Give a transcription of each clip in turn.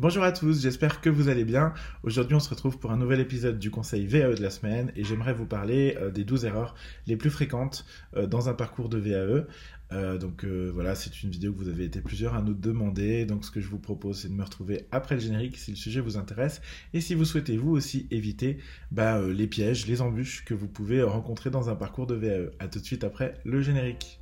Bonjour à tous, j'espère que vous allez bien. Aujourd'hui, on se retrouve pour un nouvel épisode du conseil VAE de la semaine et j'aimerais vous parler euh, des 12 erreurs les plus fréquentes euh, dans un parcours de VAE. Euh, donc voilà, c'est une vidéo que vous avez été plusieurs à nous demander. Donc ce que je vous propose, c'est de me retrouver après le générique si le sujet vous intéresse et si vous souhaitez vous aussi éviter bah, les pièges, les embûches que vous pouvez rencontrer dans un parcours de VAE. A tout de suite après le générique.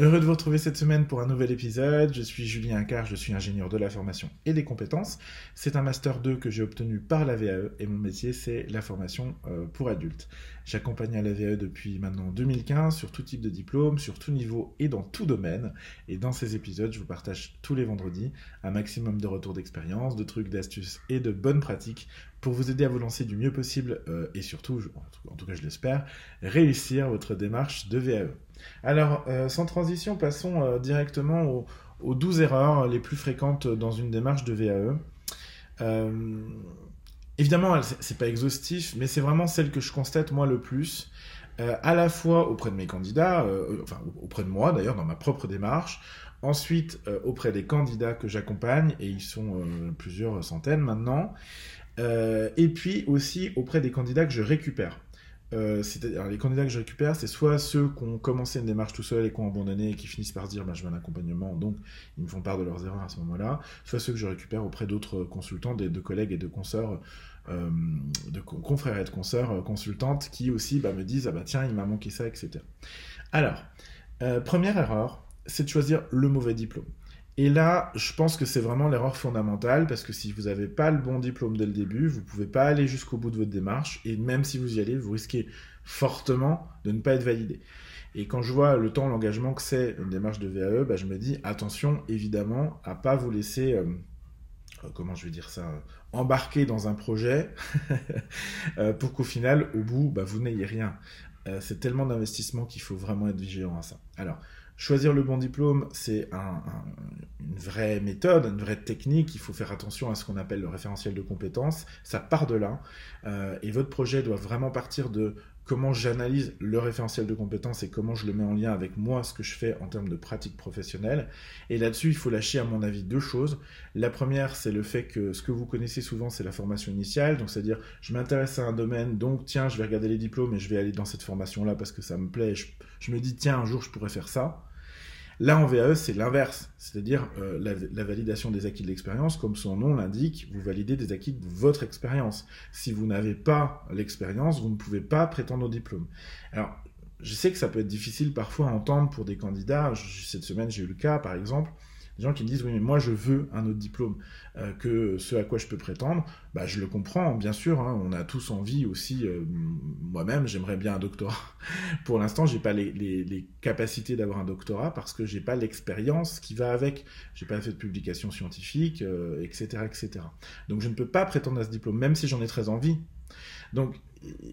Heureux de vous retrouver cette semaine pour un nouvel épisode. Je suis Julien Car, je suis ingénieur de la formation et des compétences. C'est un Master 2 que j'ai obtenu par la VAE et mon métier c'est la formation euh, pour adultes. J'accompagne à la VAE depuis maintenant 2015 sur tout type de diplôme, sur tout niveau et dans tout domaine. Et dans ces épisodes, je vous partage tous les vendredis un maximum de retours d'expérience, de trucs, d'astuces et de bonnes pratiques pour vous aider à vous lancer du mieux possible euh, et surtout, en tout cas je l'espère, réussir votre démarche de VAE. Alors, euh, sans transition, passons euh, directement aux, 12 erreurs les plus fréquentes dans une démarche de VAE. Euh, évidemment, c'est pas exhaustif, mais c'est vraiment celle que je constate moi le plus, à la fois auprès de mes candidats, enfin auprès de moi d'ailleurs dans ma propre démarche, ensuite auprès des candidats que j'accompagne, et ils sont plusieurs centaines maintenant, et puis aussi auprès des candidats que je récupère. Euh, c'est-à-dire les candidats que je récupère, c'est soit ceux qui ont commencé une démarche tout seuls et qui ont abandonné et qui finissent par dire bah, je veux un accompagnement, donc ils me font part de leurs erreurs à ce moment-là, soit ceux que je récupère auprès d'autres consultants, de collègues et de consoeurs, euh, de confrères et de consoeurs euh, consultantes qui aussi bah, me disent ah bah tiens il m'a manqué ça, etc. Alors, première erreur, c'est de choisir le mauvais diplôme. Et là, je pense que c'est vraiment l'erreur fondamentale parce que si vous n'avez pas le bon diplôme dès le début, vous ne pouvez pas aller jusqu'au bout de votre démarche et même si vous y allez, vous risquez fortement de ne pas être validé. Et quand je vois le temps, l'engagement que c'est une démarche de VAE, bah, je me dis attention évidemment à pas vous laisser, euh, euh, comment je vais dire ça, embarquer dans un projet euh, pour qu'au final, au bout, bah, vous n'ayez rien. C'est tellement d'investissement qu'il faut vraiment être vigilant à ça. Alors, Choisir le bon diplôme, c'est une vraie méthode, une vraie technique. Il faut faire attention à ce qu'on appelle le référentiel de compétences. Ça part de là. Euh, et votre projet doit vraiment partir de comment j'analyse le référentiel de compétences et comment je le mets en lien avec moi, ce que je fais en termes de pratique professionnelle. Et là-dessus, il faut lâcher, à mon avis, deux choses. La première, c'est le fait que ce que vous connaissez souvent, c'est la formation initiale. Donc, c'est-à-dire, je m'intéresse à un domaine, donc tiens, je vais regarder les diplômes et je vais aller dans cette formation-là parce que ça me plaît. Je, me dis, tiens, un jour, je pourrais faire ça. Là, en VAE, c'est l'inverse, c'est-à-dire euh, la, validation des acquis de l'expérience, comme son nom l'indique, vous validez des acquis de votre expérience. Si vous n'avez pas l'expérience, vous ne pouvez pas prétendre au diplôme. Alors, je sais que ça peut être difficile parfois à entendre pour des candidats. cette semaine, j'ai eu le cas, par exemple, des gens qui me disent oui mais moi je veux un autre diplôme euh, que ce à quoi je peux prétendre, bah, je le comprends bien sûr, hein. on a tous envie aussi, euh, moi-même j'aimerais bien un doctorat. Pour l'instant j'ai pas les, capacités d'avoir un doctorat parce que j'ai pas l'expérience qui va avec, j'ai pas fait de publication scientifique, etc., euh, etc. Donc je ne peux pas prétendre à ce diplôme même si j'en ai très envie. Donc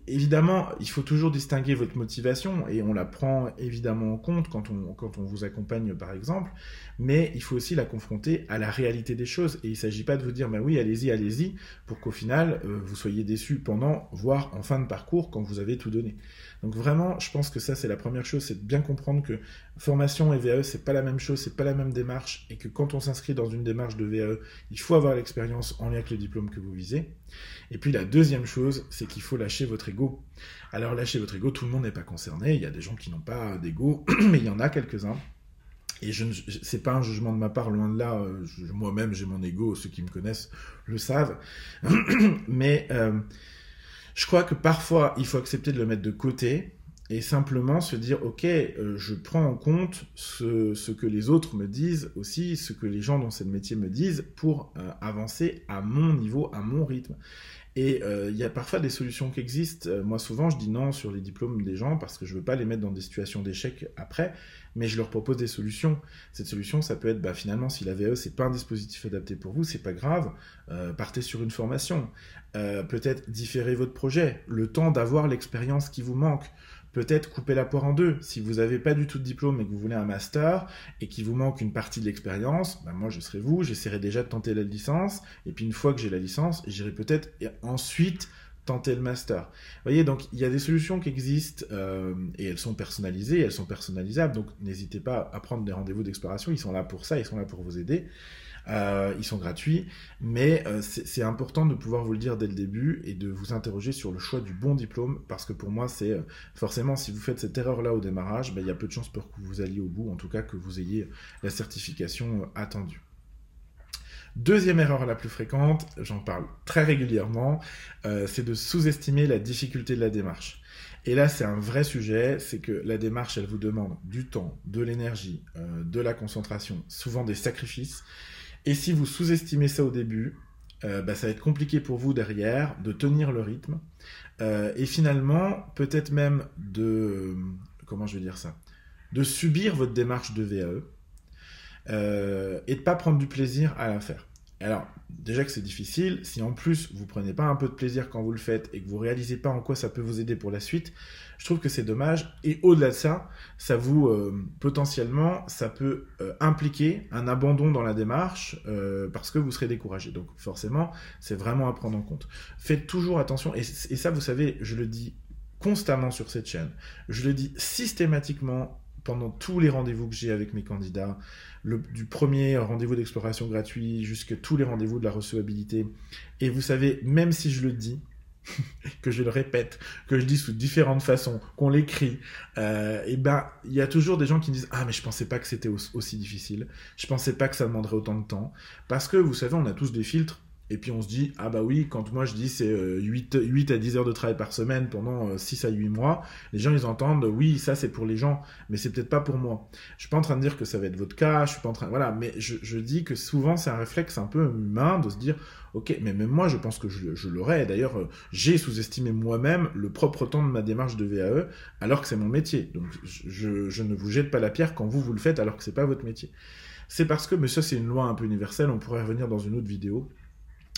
évidemment, il faut toujours distinguer votre motivation et on la prend évidemment en compte quand on, quand on vous accompagne par exemple, mais il faut aussi la confronter à la réalité des choses et il ne s'agit pas de vous dire bah oui allez-y allez-y pour qu'au final euh, vous soyez déçu pendant voire en fin de parcours quand vous avez tout donné. Donc vraiment, je pense que ça c'est la première chose, c'est de bien comprendre que formation et VAE c'est pas la même chose, c'est pas la même démarche et que quand on s'inscrit dans une démarche de VAE, il faut avoir l'expérience en lien avec le diplôme que vous visez. Et puis la deuxième chose, c'est qu'il faut lâcher votre ego. Alors lâcher votre ego, tout le monde n'est pas concerné. Il y a des gens qui n'ont pas d'ego, mais il y en a quelques-uns. Et je c'est pas un jugement de ma part, loin de là. Euh, moi-même, j'ai mon ego. Ceux qui me connaissent le savent. mais euh, je crois que parfois, il faut accepter de le mettre de côté et simplement se dire ok euh, je prends en compte ce, que les autres me disent aussi ce que les gens dans ce métier me disent pour avancer à mon niveau à mon rythme Et euh, il y a parfois des solutions qui existent. Euh, moi, souvent, je dis non sur les diplômes des gens parce que je veux pas les mettre dans des situations d'échec après, mais je leur propose des solutions. Cette solution, ça peut être, bah, finalement, si la VE, c'est pas un dispositif adapté pour vous, c'est pas grave, euh, partez sur une formation. Peut-être différer votre projet, le temps d'avoir l'expérience qui vous manque peut-être couper la poire en deux. Si vous n'avez pas du tout de diplôme et que vous voulez un master et qu'il vous manque une partie de l'expérience, ben moi je serai vous, j'essaierai déjà de tenter la licence, et puis une fois que j'ai la licence, j'irai peut-être ensuite tenter le master. Vous voyez, donc il y a des solutions qui existent euh, et elles sont personnalisées, elles sont personnalisables, donc n'hésitez pas à prendre des rendez-vous d'exploration, ils sont là pour ça, ils sont là pour vous aider. Euh, ils sont gratuits, mais euh, c'est important de pouvoir vous le dire dès le début et de vous interroger sur le choix du bon diplôme, parce que pour moi, c'est euh, forcément, si vous faites cette erreur-là au démarrage, ben, il y a peu de chances pour que vous alliez au bout, en tout cas que vous ayez la certification attendue. Deuxième erreur la plus fréquente, j'en parle très régulièrement, c'est de sous-estimer la difficulté de la démarche. Et là, c'est un vrai sujet, c'est que la démarche, elle vous demande du temps, de l'énergie, de la concentration, souvent des sacrifices. Et si vous sous-estimez ça au début, euh, bah, ça va être compliqué pour vous derrière de tenir le rythme. Euh, et finalement, peut-être même de... Comment je vais dire ça De subir votre démarche de VAE euh, et de pas prendre du plaisir à la faire. Alors, déjà que c'est difficile, si en plus vous prenez pas un peu de plaisir quand vous le faites et que vous réalisez pas en quoi ça peut vous aider pour la suite, je trouve que c'est dommage. Et au-delà de ça, ça vous euh, potentiellement, ça peut euh, impliquer un abandon dans la démarche parce que vous serez découragé. Donc forcément, c'est vraiment à prendre en compte. Faites toujours attention. Et ça, vous savez, je le dis constamment sur cette chaîne. Je le dis systématiquement pendant tous les rendez-vous que j'ai avec mes candidats, du premier rendez-vous d'exploration gratuit jusqu'à tous les rendez-vous de la recevabilité. Et vous savez, même si je le dis, que je le répète, que je dis sous différentes façons, qu'on l'écrit, euh, et ben il y a toujours des gens qui me disent ah mais je pensais pas que c'était aussi difficile, je pensais pas que ça demanderait autant de temps, parce que vous savez on a tous des filtres et puis on se dit, ah bah oui, quand moi je dis c'est 8, euh, 8, à 10 heures de travail par semaine pendant 6 euh, à 8 mois, les gens ils entendent, oui, ça c'est pour les gens, mais c'est peut-être pas pour moi. Je suis pas en train de dire que ça va être votre cas, je suis pas en train, voilà, mais je, je dis que souvent c'est un réflexe un peu humain de se dire, ok, mais même moi je pense que je, je l'aurais. D'ailleurs, euh, j'ai sous-estimé moi-même le propre temps de ma démarche de VAE alors que c'est mon métier. Donc je, je ne vous jette pas la pierre quand vous vous le faites alors que c'est pas votre métier. C'est parce que, mais ça c'est une loi un peu universelle, on pourrait revenir dans une autre vidéo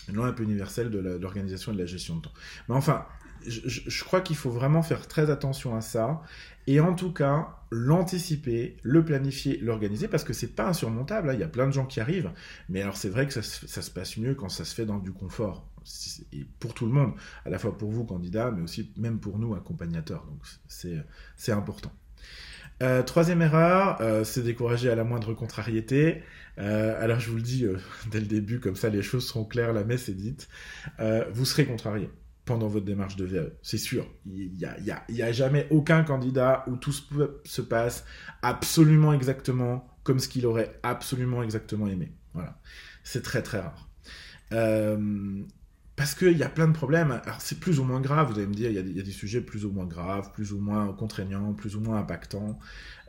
une loi un peu universelle de l'organisation et de la gestion de temps. Mais enfin, je, crois qu'il faut vraiment faire très attention à ça et en tout cas l'anticiper, le planifier, l'organiser parce que c'est pas insurmontable. Hein. Il y a plein de gens qui arrivent, mais alors c'est vrai que ça, ça, se passe mieux quand ça se fait dans du confort et pour tout le monde, à la fois pour vous candidats, mais aussi même pour nous accompagnateurs. Donc c'est important. Euh, troisième erreur, euh, c'est décourager à la moindre contrariété. Euh, alors je vous le dis dès le début, comme ça les choses seront claires, la messe est dite. vous serez contrarié pendant votre démarche de VAE, c'est sûr. Il n'y a, y a, jamais aucun candidat où tout se passe absolument exactement comme ce qu'il aurait absolument exactement aimé. Voilà, c'est très très rare. Parce qu'il y a plein de problèmes. Alors, c'est plus ou moins grave, vous allez me dire, il y, a des, sujets plus ou moins graves, plus ou moins contraignants, plus ou moins impactants.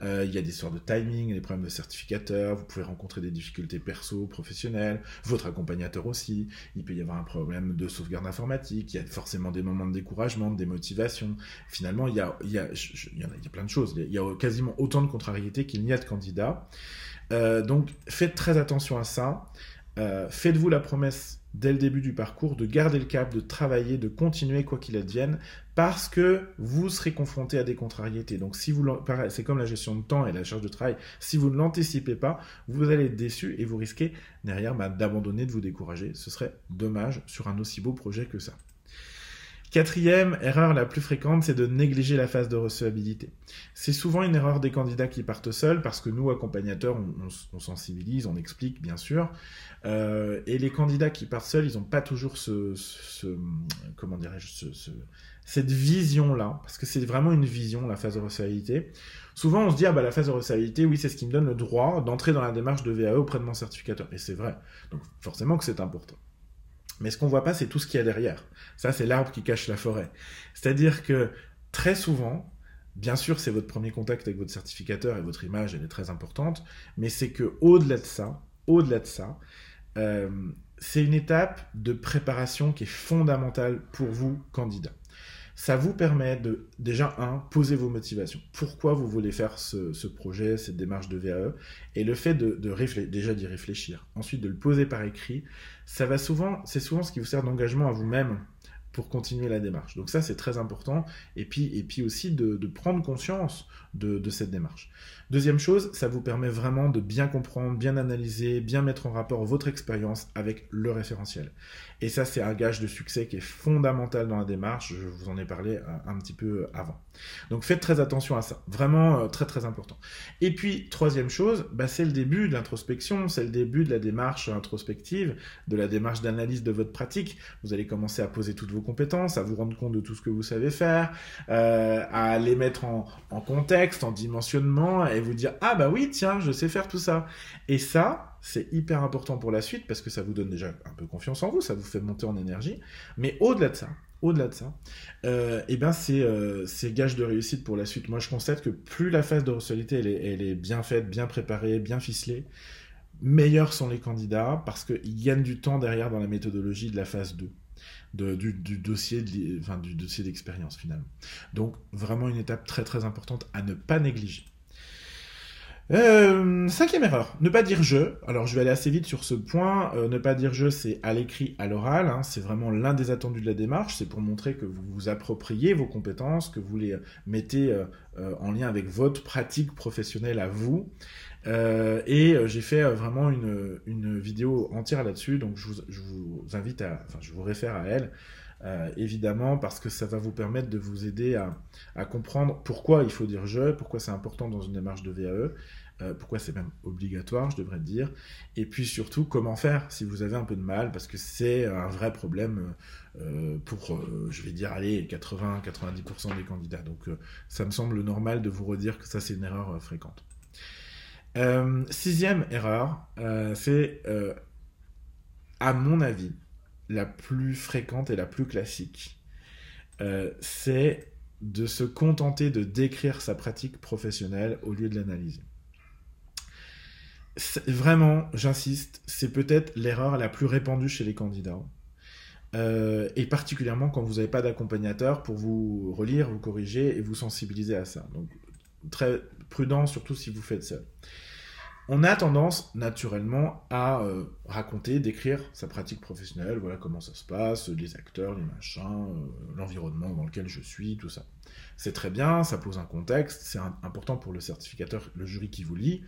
Euh, il y a des histoires de timing, des problèmes de certificateur, vous pouvez rencontrer des difficultés perso, professionnelles, votre accompagnateur aussi. Il peut y avoir un problème de sauvegarde informatique, il y a forcément des moments de découragement, de démotivation. Finalement, il y a, y a, il y a, plein de choses. Il y a quasiment autant de contrariétés qu'il n'y a de candidats. Euh, donc, faites très attention à ça. Euh, faites-vous la promesse dès le début du parcours de garder le cap, de travailler, de continuer quoi qu'il advienne, parce que vous serez confronté à des contrariétés. Donc si vous c'est comme la gestion de temps et la charge de travail, si vous ne l'anticipez pas, vous allez être déçu et vous risquez derrière bah, d'abandonner, de vous décourager. Ce serait dommage sur un aussi beau projet que ça. Quatrième erreur la plus fréquente, c'est de négliger la phase de recevabilité. C'est souvent une erreur des candidats qui partent seuls parce que nous, accompagnateurs, on, sensibilise, on explique, bien sûr. Euh, et les candidats qui partent seuls, ils n'ont pas toujours ce, dirais-je, cette vision-là, parce que c'est vraiment une vision, la phase de recevabilité. Souvent, on se dit, ah bah, la phase de recevabilité, oui, c'est ce qui me donne le droit d'entrer dans la démarche de VAE auprès de mon certificateur. Et c'est vrai. Donc, forcément que c'est important. Mais ce qu'on voit pas, c'est tout ce qu'il y a derrière. Ça, c'est l'arbre qui cache la forêt. C'est-à-dire que très souvent, bien sûr, c'est votre premier contact avec votre certificateur et votre image, elle est très importante, mais c'est que au-delà de ça, au-delà de ça, euh, c'est une étape de préparation qui est fondamentale pour vous, candidat. Ça vous permet de, déjà, un, poser vos motivations. Pourquoi vous voulez faire ce, projet, cette démarche de VAE Et le fait de, déjà d'y réfléchir, ensuite de le poser par écrit, ça va souvent, c'est souvent ce qui vous sert d'engagement à vous-même pour continuer la démarche. Donc ça, c'est très important. Et puis, et puis aussi de, prendre conscience de, cette démarche. Deuxième chose, ça vous permet vraiment de bien comprendre, bien analyser, bien mettre en rapport votre expérience avec le référentiel. Et ça, c'est un gage de succès qui est fondamental dans la démarche. Je vous en ai parlé euh, un, petit peu avant. Donc faites très attention à ça. Vraiment euh, très très important. Et puis, troisième chose, bah, c'est le début de l'introspection, c'est le début de la démarche introspective, de la démarche d'analyse de votre pratique. Vous allez commencer à poser toutes vos compétences, à vous rendre compte de tout ce que vous savez faire, euh, à les mettre en, contexte, en dimensionnement, vous dire ah bah oui tiens je sais faire tout ça et ça c'est hyper important pour la suite parce que ça vous donne déjà un peu confiance en vous ça vous fait monter en énergie mais au-delà de ça au-delà de ça, euh, eh ben c'est euh, gage de réussite pour la suite. Moi, je constate que plus la phase de recevabilité elle est, bien faite, bien préparée, bien ficelée, meilleurs sont les candidats parce qu'ils gagnent du temps derrière dans la méthodologie de la phase 2. De, du, dossier enfin, du dossier d'expérience finalement. Donc vraiment une étape très très importante à ne pas négliger. Euh, cinquième erreur, ne pas dire je. Alors je vais aller assez vite sur ce point. Euh, ne pas dire je, c'est à l'écrit, à l'oral. Hein. C'est vraiment l'un des attendus de la démarche. C'est pour montrer que vous vous appropriez vos compétences, que vous les mettez euh, en lien avec votre pratique professionnelle à vous. et j'ai fait vraiment une, une, vidéo entière là-dessus, donc je vous, je vous, invite à, enfin je vous réfère à elle. évidemment, parce que ça va vous permettre de vous aider à, à comprendre pourquoi il faut dire je, pourquoi c'est important dans une démarche de VAE, euh, pourquoi c'est même obligatoire, je devrais dire, et puis surtout comment faire si vous avez un peu de mal, parce que c'est un vrai problème euh, pour, euh, je vais dire, allez, 80-90% des candidats. Donc ça me semble normal de vous redire que ça c'est une erreur fréquente. sixième erreur, c'est, à mon avis, la plus fréquente et la plus classique. c'est de se contenter de décrire sa pratique professionnelle au lieu de l'analyser vraiment, j'insiste, c'est peut-être l'erreur la plus répandue chez les candidats. Euh, et particulièrement quand vous n'avez pas d'accompagnateur pour vous relire, vous corriger et vous sensibiliser à ça. Donc, très prudent, surtout si vous faites ça. On a tendance naturellement à euh, raconter, décrire sa pratique professionnelle, voilà comment ça se passe, les acteurs, les machins, euh, l'environnement dans lequel je suis, tout ça. C'est très bien, ça pose un contexte, c'est important pour le certificateur, le jury qui vous lit,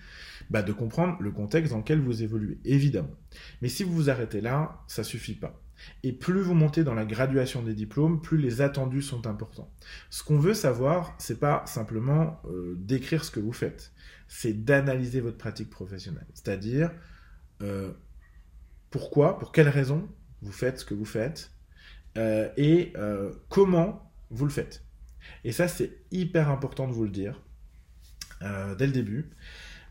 bah, de comprendre le contexte dans lequel vous évoluez, évidemment. Mais si vous vous arrêtez là, ça suffit pas. Et plus vous montez dans la graduation des diplômes, plus les attendus sont importants. Ce qu'on veut savoir, c'est pas simplement euh, d'écrire ce que vous faites, c'est d'analyser votre pratique professionnelle. C'est-à-dire euh, pourquoi, pour quelles raisons vous faites ce que vous faites euh, et comment vous le faites. Et ça, c'est hyper important de vous le dire dès le début,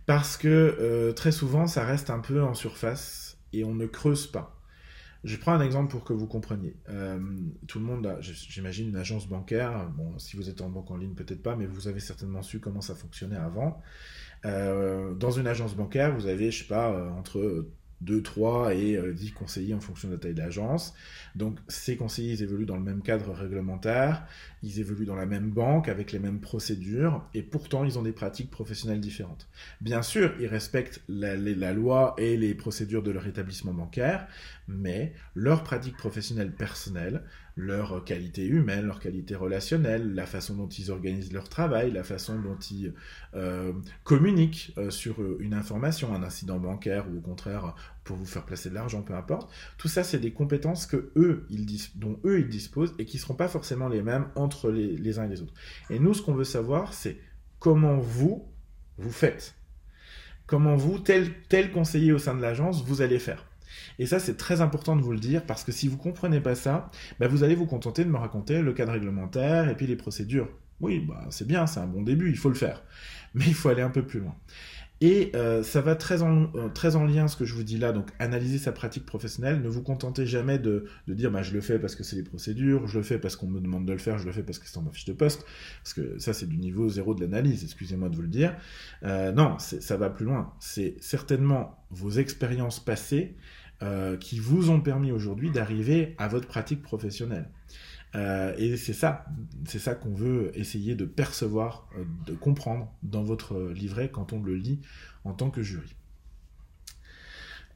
parce que très souvent, ça reste un peu en surface et on ne creuse pas. Je prends un exemple pour que vous compreniez. Euh, tout le monde j'imagine, une agence bancaire. Bon, si vous êtes en banque en ligne, peut-être pas, mais vous avez certainement su comment ça fonctionnait avant. Euh, dans une agence bancaire, vous avez, je sais pas, euh, entre 2, 3 et 10 conseillers en fonction de la taille de l'agence. Donc ces conseillers, ils évoluent dans le même cadre réglementaire, ils évoluent dans la même banque avec les mêmes procédures, et pourtant ils ont des pratiques professionnelles différentes. Bien sûr, ils respectent la, la loi et les procédures de leur établissement bancaire, mais leurs pratiques professionnelles personnelles leur qualité humaine, leur qualité relationnelle, la façon dont ils organisent leur travail, la façon dont ils euh, communiquent euh, sur euh, une information, un incident bancaire ou au contraire pour vous faire placer de l'argent, peu importe. Tout ça, c'est des compétences que eux, dont eux, ils disposent et qui ne seront pas forcément les mêmes entre les, les uns et les autres. Et nous, ce qu'on veut savoir, c'est comment vous, vous faites. Comment vous, tel, tel conseiller au sein de l'agence, vous allez faire. Et ça, c'est très important de vous le dire parce que si vous comprenez pas ça, bah, vous allez vous contenter de me raconter le cadre réglementaire et puis les procédures. Oui, bah, c'est bien, c'est un bon début, il faut le faire. Mais il faut aller un peu plus loin. Et euh, ça va très en, euh, très en lien ce que je vous dis là, donc analyser sa pratique professionnelle, ne vous contentez jamais de, de dire bah, je le fais parce que c'est les procédures, je le fais parce qu'on me demande de le faire, je le fais parce que c'est en ma fiche de poste, parce que ça c'est du niveau zéro de l'analyse, excusez-moi de vous le dire. Euh, non, ça va plus loin, c'est certainement vos expériences passées, qui vous ont permis aujourd'hui d'arriver à votre pratique professionnelle. et c'est ça, c'est ça qu'on veut essayer de percevoir, de comprendre dans votre livret quand on le lit en tant que jury.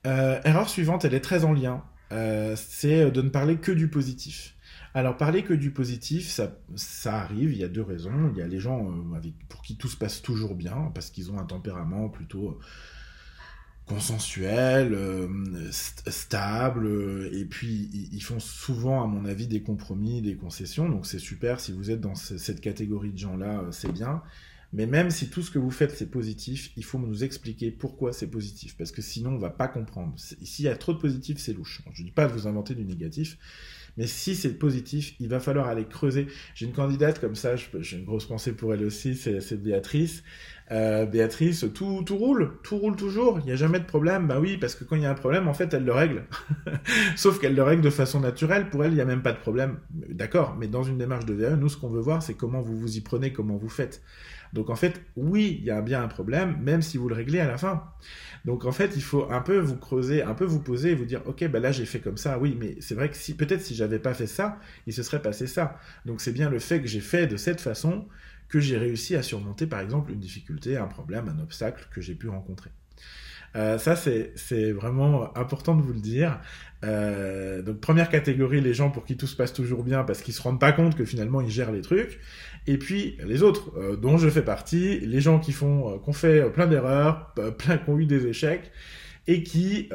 erreur suivante, elle est très en lien, c'est de ne parler que du positif. Alors, parler que du positif, ça, arrive, il y a deux raisons. Il y a les gens euh, pour qui tout se passe toujours bien, parce qu'ils ont un tempérament plutôt euh, consensuel, euh, stable, et puis ils font souvent, à mon avis, des compromis, des concessions, donc c'est super, si vous êtes dans cette catégorie de gens-là, c'est bien. Mais même si tout ce que vous faites c'est positif, il faut nous expliquer pourquoi c'est positif, parce que sinon on va pas comprendre. S'il y a trop de positif, c'est louche. Je ne dis pas de vous inventer du négatif, mais si c'est positif, il va falloir aller creuser. J'ai une candidate comme ça, j'ai une grosse pensée pour elle aussi, c'est Béatrice. Euh, Béatrice, tout, tout roule, tout roule toujours, il n'y a jamais de problème. Bah oui, parce que quand il y a un problème, en fait, elle le règle. Sauf qu'elle le règle de façon naturelle, pour elle, il n'y a même pas de problème. D'accord, mais dans une démarche de VE, nous, ce qu'on veut voir, c'est comment vous vous y prenez, comment vous faites. Donc en fait, oui, il y a bien un problème, même si vous le réglez à la fin. Donc en fait, il faut un peu vous creuser, un peu vous poser et vous dire, ok, bah là j'ai fait comme ça, oui, mais c'est vrai que si peut-être si j'avais pas fait ça, il se serait passé ça. Donc c'est bien le fait que j'ai fait de cette façon que j'ai réussi à surmonter par exemple une difficulté, un problème, un obstacle que j'ai pu rencontrer. Euh, ça, c'est vraiment important de vous le dire. Euh, donc, première catégorie, les gens pour qui tout se passe toujours bien parce qu'ils se rendent pas compte que finalement ils gèrent les trucs. Et puis, les autres, euh, dont je fais partie, les gens qui font, qu'on fait plein d'erreurs, plein, qui ont eu des échecs, et qui,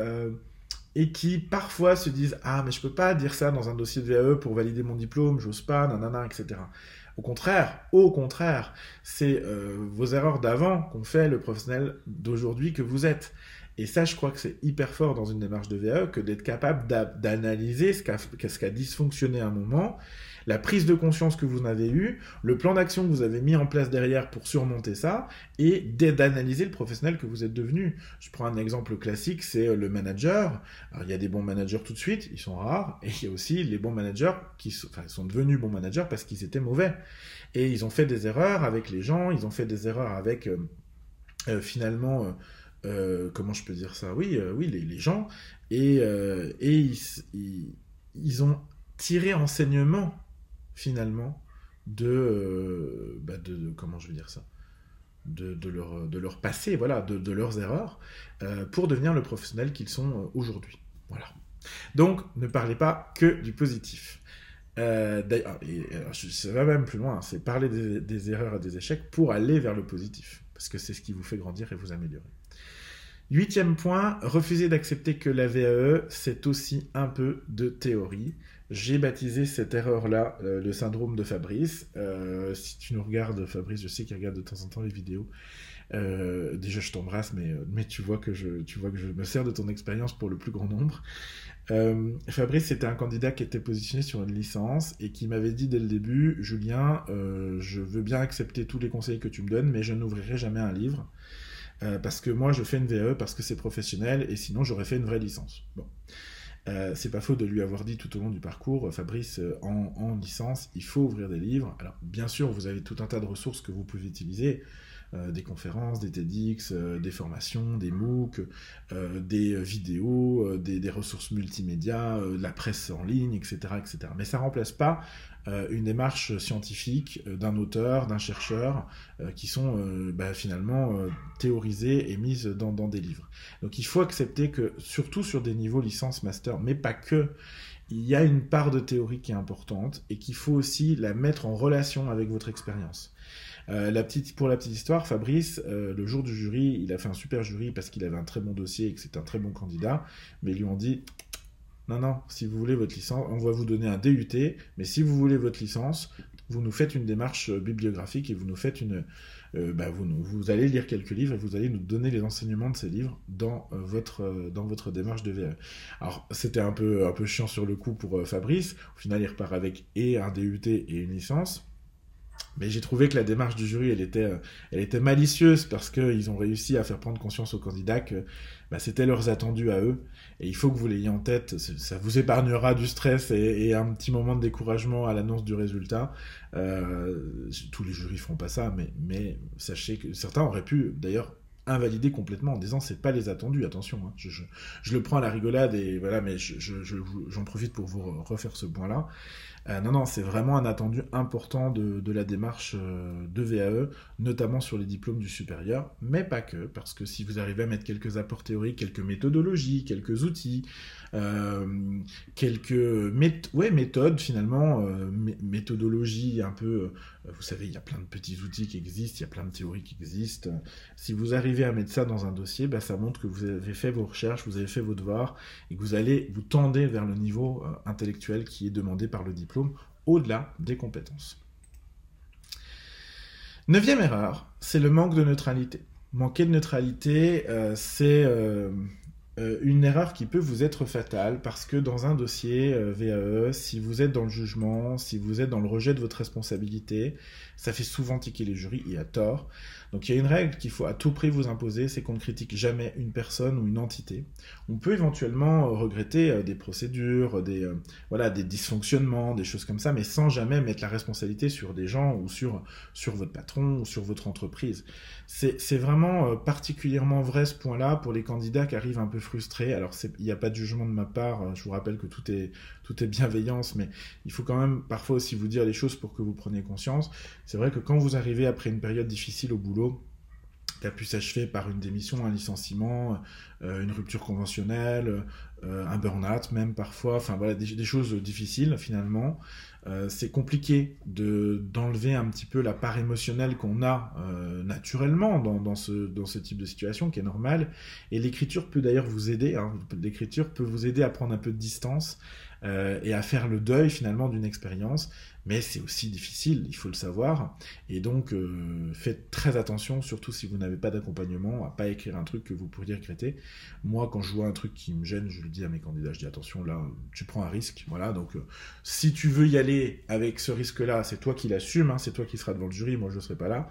et qui parfois se disent Ah, mais je peux pas dire ça dans un dossier de VAE pour valider mon diplôme, j'ose pas, nanana, etc. Au contraire, au contraire, c'est euh, vos erreurs d'avant qu'on fait le professionnel d'aujourd'hui que vous êtes. Et ça, je crois que c'est hyper fort dans une démarche de VAE que d'être capable d'analyser ce qui a, dysfonctionné à un moment la prise de conscience que vous avez eue, le plan d'action que vous avez mis en place derrière pour surmonter ça, et d'analyser le professionnel que vous êtes devenu. Je prends un exemple classique, c'est euh, le manager. Il y a des bons managers tout de suite, ils sont rares, et il y a aussi les bons managers qui sont, sont devenus bons managers parce qu'ils étaient mauvais. Et ils ont fait des erreurs avec les gens, ils ont fait des erreurs avec euh, euh, finalement... comment je peux dire ça? Oui, oui, les, gens. Et, et ils, ont tiré enseignement finalement euh, bah, de, de, comment je veux dire ça? De, leur, passé, voilà, de, leurs erreurs, euh, pour devenir le professionnel qu'ils sont euh, aujourd'hui. Voilà. Donc, ne parlez pas que du positif. D'ailleurs, ça va même plus loin, c'est parler des, erreurs et des échecs pour aller vers le positif, parce que c'est ce qui vous fait grandir et vous améliorer. Huitième point, refuser d'accepter que la VAE, c'est aussi un peu de théorie. J'ai baptisé cette erreur-là euh, le syndrome de Fabrice. Euh, si tu nous regardes, Fabrice, je sais qu'il regarde de temps en temps les vidéos. Euh, déjà, je t'embrasse, mais, mais tu, vois que je, tu vois que je me sers de ton expérience pour le plus grand nombre. Fabrice, c'était un candidat qui était positionné sur une licence et qui m'avait dit dès le début, Julien, je veux bien accepter tous les conseils que tu me donnes, mais je n'ouvrirai jamais un livre. Parce que moi, je fais une VE parce que c'est professionnel et sinon, j'aurais fait une vraie licence. Bon. Euh, c'est pas faux de lui avoir dit tout au long du parcours, euh, Fabrice, euh, en, licence, il faut ouvrir des livres. Alors, bien sûr, vous avez tout un tas de ressources que vous pouvez utiliser. Des conférences, des TEDx, des formations, des MOOC, des vidéos, des, des, ressources multimédia, la presse en ligne, etc., etc. Mais ça remplace pas euh, une démarche scientifique euh, d'un auteur, d'un chercheur, euh, qui sont bah, finalement théorisées et mises dans, dans, des livres. Donc il faut accepter que, surtout sur des niveaux licence, master, mais pas que, il y a une part de théorie qui est importante et qu'il faut aussi la mettre en relation avec votre expérience. La petite, pour la petite histoire, Fabrice, le jour du jury, il a fait un super jury parce qu'il avait un très bon dossier et que c'est un très bon candidat, mais ils lui ont dit non, non, si vous voulez votre licence, on va vous donner un DUT, mais si vous voulez votre licence, vous nous faites une démarche euh, bibliographique et vous nous faites une. Euh, bah, vous, vous, allez lire quelques livres et vous allez nous donner les enseignements de ces livres dans, euh, votre, dans votre démarche de VE. Alors, c'était un peu, un peu chiant sur le coup pour Fabrice. Au final, il repart avec et un DUT et une licence. Mais j'ai trouvé que la démarche du jury, elle était, elle était malicieuse parce qu'ils ont réussi à faire prendre conscience aux candidats que bah, c'était leurs attendus à eux. Et il faut que vous l'ayez en tête. Ça vous épargnera du stress et, un petit moment de découragement à l'annonce du résultat. Euh, tous les jurys font pas ça, mais, mais sachez que certains auraient pu d'ailleurs invalider complètement en disant c'est pas les attendus, attention, hein. je, je, je, le prends à la rigolade et voilà, mais j'en je, profite pour vous refaire ce point-là. Euh, non, non, c'est vraiment un attendu important de, la démarche euh, de VAE, notamment sur les diplômes du supérieur, mais pas que, parce que si vous arrivez à mettre quelques apports théoriques, quelques méthodologies, quelques outils, euh, quelques ouais, méthodes finalement, méthodologie un peu, vous savez, il y a plein de petits outils qui existent, il y a plein de théories qui existent. Si vous arrivez à mettre ça dans un dossier, bah, ça montre que vous avez fait vos recherches, vous avez fait vos devoirs et que vous allez vous tendez vers le niveau intellectuel qui est demandé par le diplôme au-delà des compétences. Neuvième erreur, c'est le manque de neutralité. Manquer de neutralité, c'est euh, une erreur qui peut vous être fatale parce que dans un dossier euh, VAE, si vous êtes dans le jugement, si vous êtes dans le rejet de votre responsabilité, ça fait souvent tiquer les jurys et à tort. Donc il y a une règle qu'il faut à tout prix vous imposer, c'est qu'on ne critique jamais une personne ou une entité. On peut éventuellement euh, regretter euh, des procédures, des, euh, voilà, des dysfonctionnements, des choses comme ça, mais sans jamais mettre la responsabilité sur des gens ou sur, sur votre patron ou sur votre entreprise. C'est vraiment particulièrement vrai ce point-là pour les candidats qui arrivent un peu frustrés. Alors il n'y a pas de jugement de ma part, je vous rappelle que tout est, tout est bienveillance, mais il faut quand même parfois aussi vous dire les choses pour que vous preniez conscience. C'est vrai que quand vous arrivez après une période difficile au boulot, qui a pu s'achever par une démission, un licenciement, euh, une rupture conventionnelle, euh, un burn-out même parfois, enfin voilà, des, choses difficiles finalement. Euh, c'est compliqué de d'enlever un petit peu la part émotionnelle qu'on a naturellement dans, ce, dans ce type de situation qui est normal. Et l'écriture peut d'ailleurs vous aider, hein. l'écriture peut vous aider à prendre un peu de distance et à faire le deuil finalement d'une expérience mais c'est aussi difficile, il faut le savoir. Et donc, euh, faites très attention, surtout si vous n'avez pas d'accompagnement, à pas écrire un truc que vous pourriez regretter. Moi, quand je vois un truc qui me gêne, je le dis à mes candidats, je dis attention, là, tu prends un risque. Voilà, donc euh, si tu veux y aller avec ce risque-là, c'est toi qui l'assume, hein, c'est toi qui seras devant le jury, moi je ne serai pas là.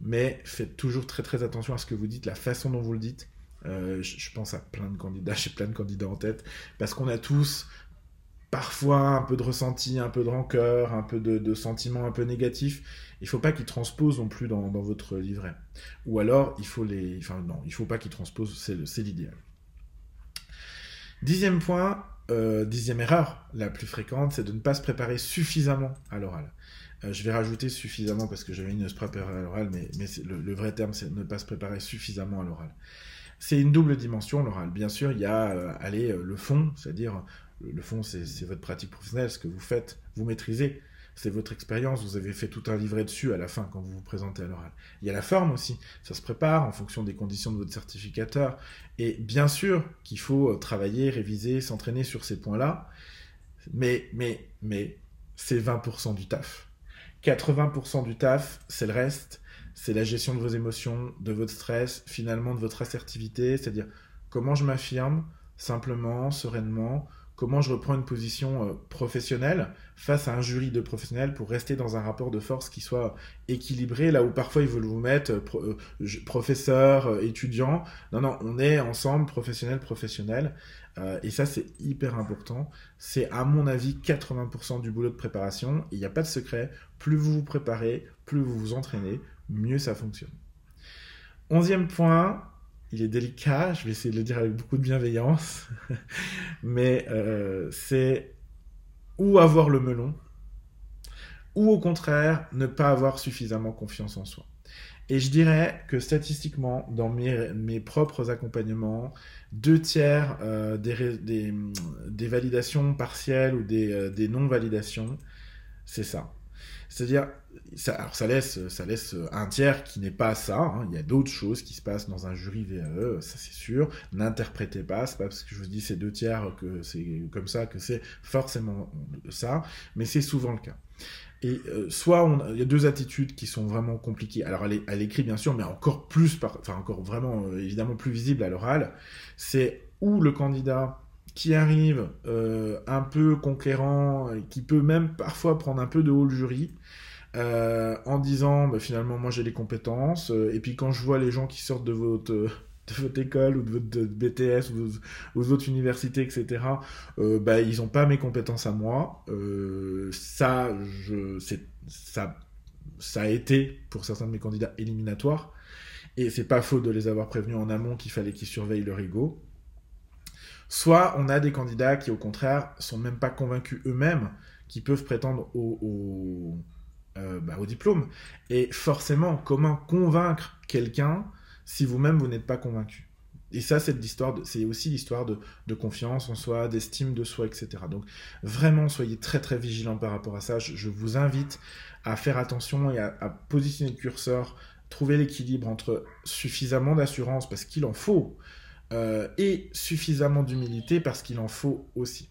Mais faites toujours très très attention à ce que vous dites, la façon dont vous le dites. Euh, je pense à plein de candidats, j'ai plein de candidats en tête, parce qu'on a tous parfois un peu de ressenti, un peu de rancœur, un peu de, sentiments un peu négatifs. Il faut pas qu'ils transposent non plus dans, votre livret. Ou alors, il faut les... Enfin non, il faut pas qu'ils transposent, c'est l'idéal. Dixième point, euh, dixième erreur la plus fréquente, c'est de ne pas se préparer suffisamment à l'oral. Euh, je vais rajouter suffisamment parce que j'avais une se préparer à l'oral, mais, le, vrai terme, c'est ne pas se préparer suffisamment à l'oral. C'est une double dimension, l'oral. Bien sûr, il y a euh, aller le fond, c'est-à-dire le fond, c'est votre pratique professionnelle, ce que vous faites, vous maîtrisez. C'est votre expérience, vous avez fait tout un livret dessus à la fin quand vous vous présentez à l'oral. Il y a la forme aussi, ça se prépare en fonction des conditions de votre certificateur. Et bien sûr qu'il faut euh, travailler, réviser, s'entraîner sur ces points-là, mais, mais, mais, c'est 20% du taf. 80% du taf, c'est le reste, c'est la gestion de vos émotions, de votre stress, finalement de votre assertivité, c'est-à-dire comment je m'affirme simplement, sereinement, comment je reprends une position euh, professionnelle face à un jury de professionnels pour rester dans un rapport de force qui soit équilibré, là où parfois ils veulent vous mettre euh, euh, professeur, étudiant. Non, non, on est ensemble, professionnel, professionnel. et ça, c'est hyper important. C'est, à mon avis, 80% du boulot de préparation. Il n'y a pas de secret. Plus vous vous préparez, plus vous vous entraînez, mieux ça fonctionne. Onzième point, il est délicat, je vais essayer de le dire avec beaucoup de bienveillance, mais euh, c'est ou avoir le melon, ou au contraire ne pas avoir suffisamment confiance en soi. Et je dirais que statistiquement, dans mes, propres accompagnements, deux tiers euh, des, validations partielles ou des, euh, des non-validations, c'est ça. C'est-à-dire, ça, alors ça laisse, ça laisse un tiers qui n'est pas ça. Hein. Il y a d'autres choses qui se passent dans un jury VAE, ça c'est sûr. N'interprétez pas, c'est pas parce que je vous dis c'est deux tiers que c'est comme ça que c'est forcément ça, mais c'est souvent le cas. Et euh, soit il y a deux attitudes qui sont vraiment compliquées. Alors à l'écrit bien sûr, mais encore plus, enfin encore vraiment euh, évidemment plus visible à l'oral. C'est où le candidat qui arrive euh, un peu conquérant, qui peut même parfois prendre un peu de haut le jury, euh, en disant bah, finalement moi j'ai les compétences, euh, et puis quand je vois les gens qui sortent de votre, école ou de votre BTS ou de, votre université, etc., bah, ils n'ont pas mes compétences à moi. ça, ça, a été pour certains de mes candidats éliminatoires. et c'est pas faute de les avoir prévenus en amont qu'il fallait qu'ils surveillent leur ego. Soit on a des candidats qui, au contraire, sont même pas convaincus eux-mêmes qu'ils peuvent prétendre au, euh, bah, diplôme. Et forcément, comment convaincre quelqu'un si vous-même vous, n'êtes pas convaincu? Et ça, c'est aussi l'histoire de, confiance en soi, d'estime de soi, etc. Donc, vraiment, soyez très très vigilants par rapport à ça. Je, vous invite à faire attention et à, à positionner le curseur, trouver l'équilibre entre suffisamment d'assurance parce qu'il en faut euh, et suffisamment d'humilité parce qu'il en faut aussi.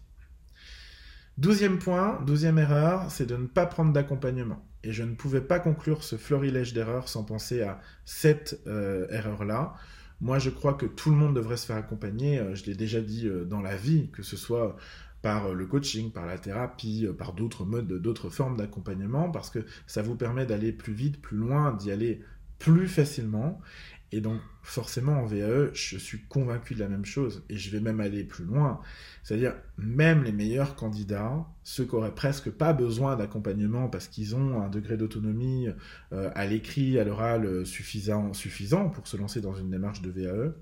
Douzième point, douzième erreur, c'est de ne pas prendre d'accompagnement. Et je ne pouvais pas conclure ce florilège d'erreurs sans penser à cette euh, erreur-là. Moi, je crois que tout le monde devrait se faire accompagner. Euh, je l'ai déjà dit dans la vie, que ce soit par le coaching, par la thérapie, par d'autres modes, d'autres formes d'accompagnement, parce que ça vous permet d'aller plus vite, plus loin, d'y aller plus facilement. Et donc, forcément, en VAE, je suis convaincu de la même chose. Et je vais même aller plus loin. C'est-à-dire, même les meilleurs candidats, ceux qui auraient presque pas besoin d'accompagnement parce qu'ils ont un degré d'autonomie euh, à l'écrit, à l'oral suffisant, suffisant pour se lancer dans une démarche de VAE,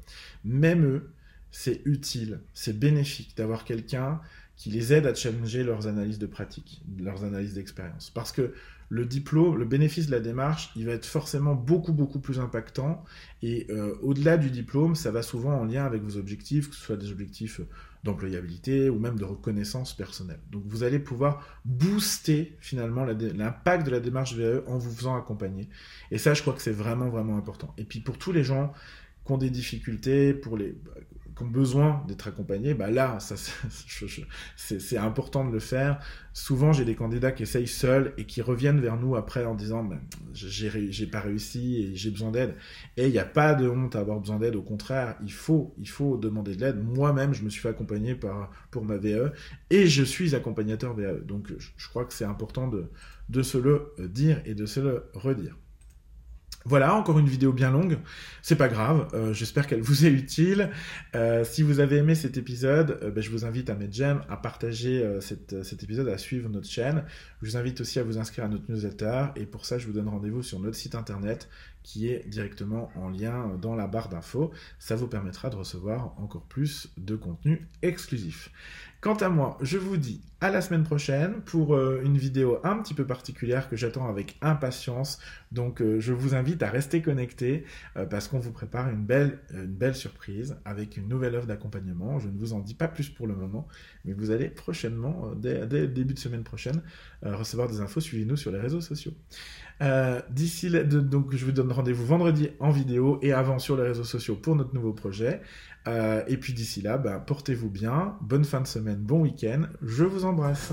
même eux, c'est utile, c'est bénéfique d'avoir quelqu'un qui les aide à challenger leurs analyses de pratique, leurs analyses d'expérience. Parce que le diplôme, le bénéfice de la démarche, il va être forcément beaucoup, beaucoup plus impactant. Et euh, au-delà du diplôme, ça va souvent en lien avec vos objectifs, que ce soit des objectifs d'employabilité ou même de reconnaissance personnelle. Donc vous allez pouvoir booster finalement l'impact de la démarche VAE en vous faisant accompagner. Et ça, je crois que c'est vraiment, vraiment important. Et puis pour tous les gens qui ont des difficultés, pour les ont besoin d'être accompagnés, bah là, c'est important de le faire. Souvent, j'ai des candidats qui essayent seuls et qui reviennent vers nous après en disant bah, j'ai pas réussi et j'ai besoin d'aide. Et il n'y a pas de honte à avoir besoin d'aide, au contraire, il faut, il faut demander de l'aide. Moi-même, je me suis fait accompagner par, pour ma VE et je suis accompagnateur VE. Donc, je, crois que c'est important de, de se le dire et de se le redire. Voilà, encore une vidéo bien longue. C'est pas grave, euh, j'espère qu'elle vous est utile. Euh, si vous avez aimé cet épisode, euh, ben, je vous invite à mettre j'aime, à partager cet épisode, à suivre notre chaîne. Je vous invite aussi à vous inscrire à notre newsletter et pour ça, je vous donne rendez-vous sur notre site internet qui est directement en lien dans la barre d'infos. Ça vous permettra de recevoir encore plus de contenu exclusif. Quant à moi, je vous dis à la semaine prochaine pour euh, une vidéo un petit peu particulière que j'attends avec impatience. Donc euh, je vous invite à rester connecté euh, parce qu'on vous prépare une belle, surprise avec une nouvelle offre d'accompagnement. Je ne vous en dis pas plus pour le moment, mais vous allez prochainement, dès, le début de semaine prochaine, recevoir des infos. Suivez-nous sur les réseaux sociaux. D'ici donc je vous donne rendez-vous vendredi en vidéo et avant sur les réseaux sociaux pour notre nouveau projet. Euh, et puis d'ici là, ben, portez-vous bien, bonne fin de semaine, bon week-end, je vous embrasse.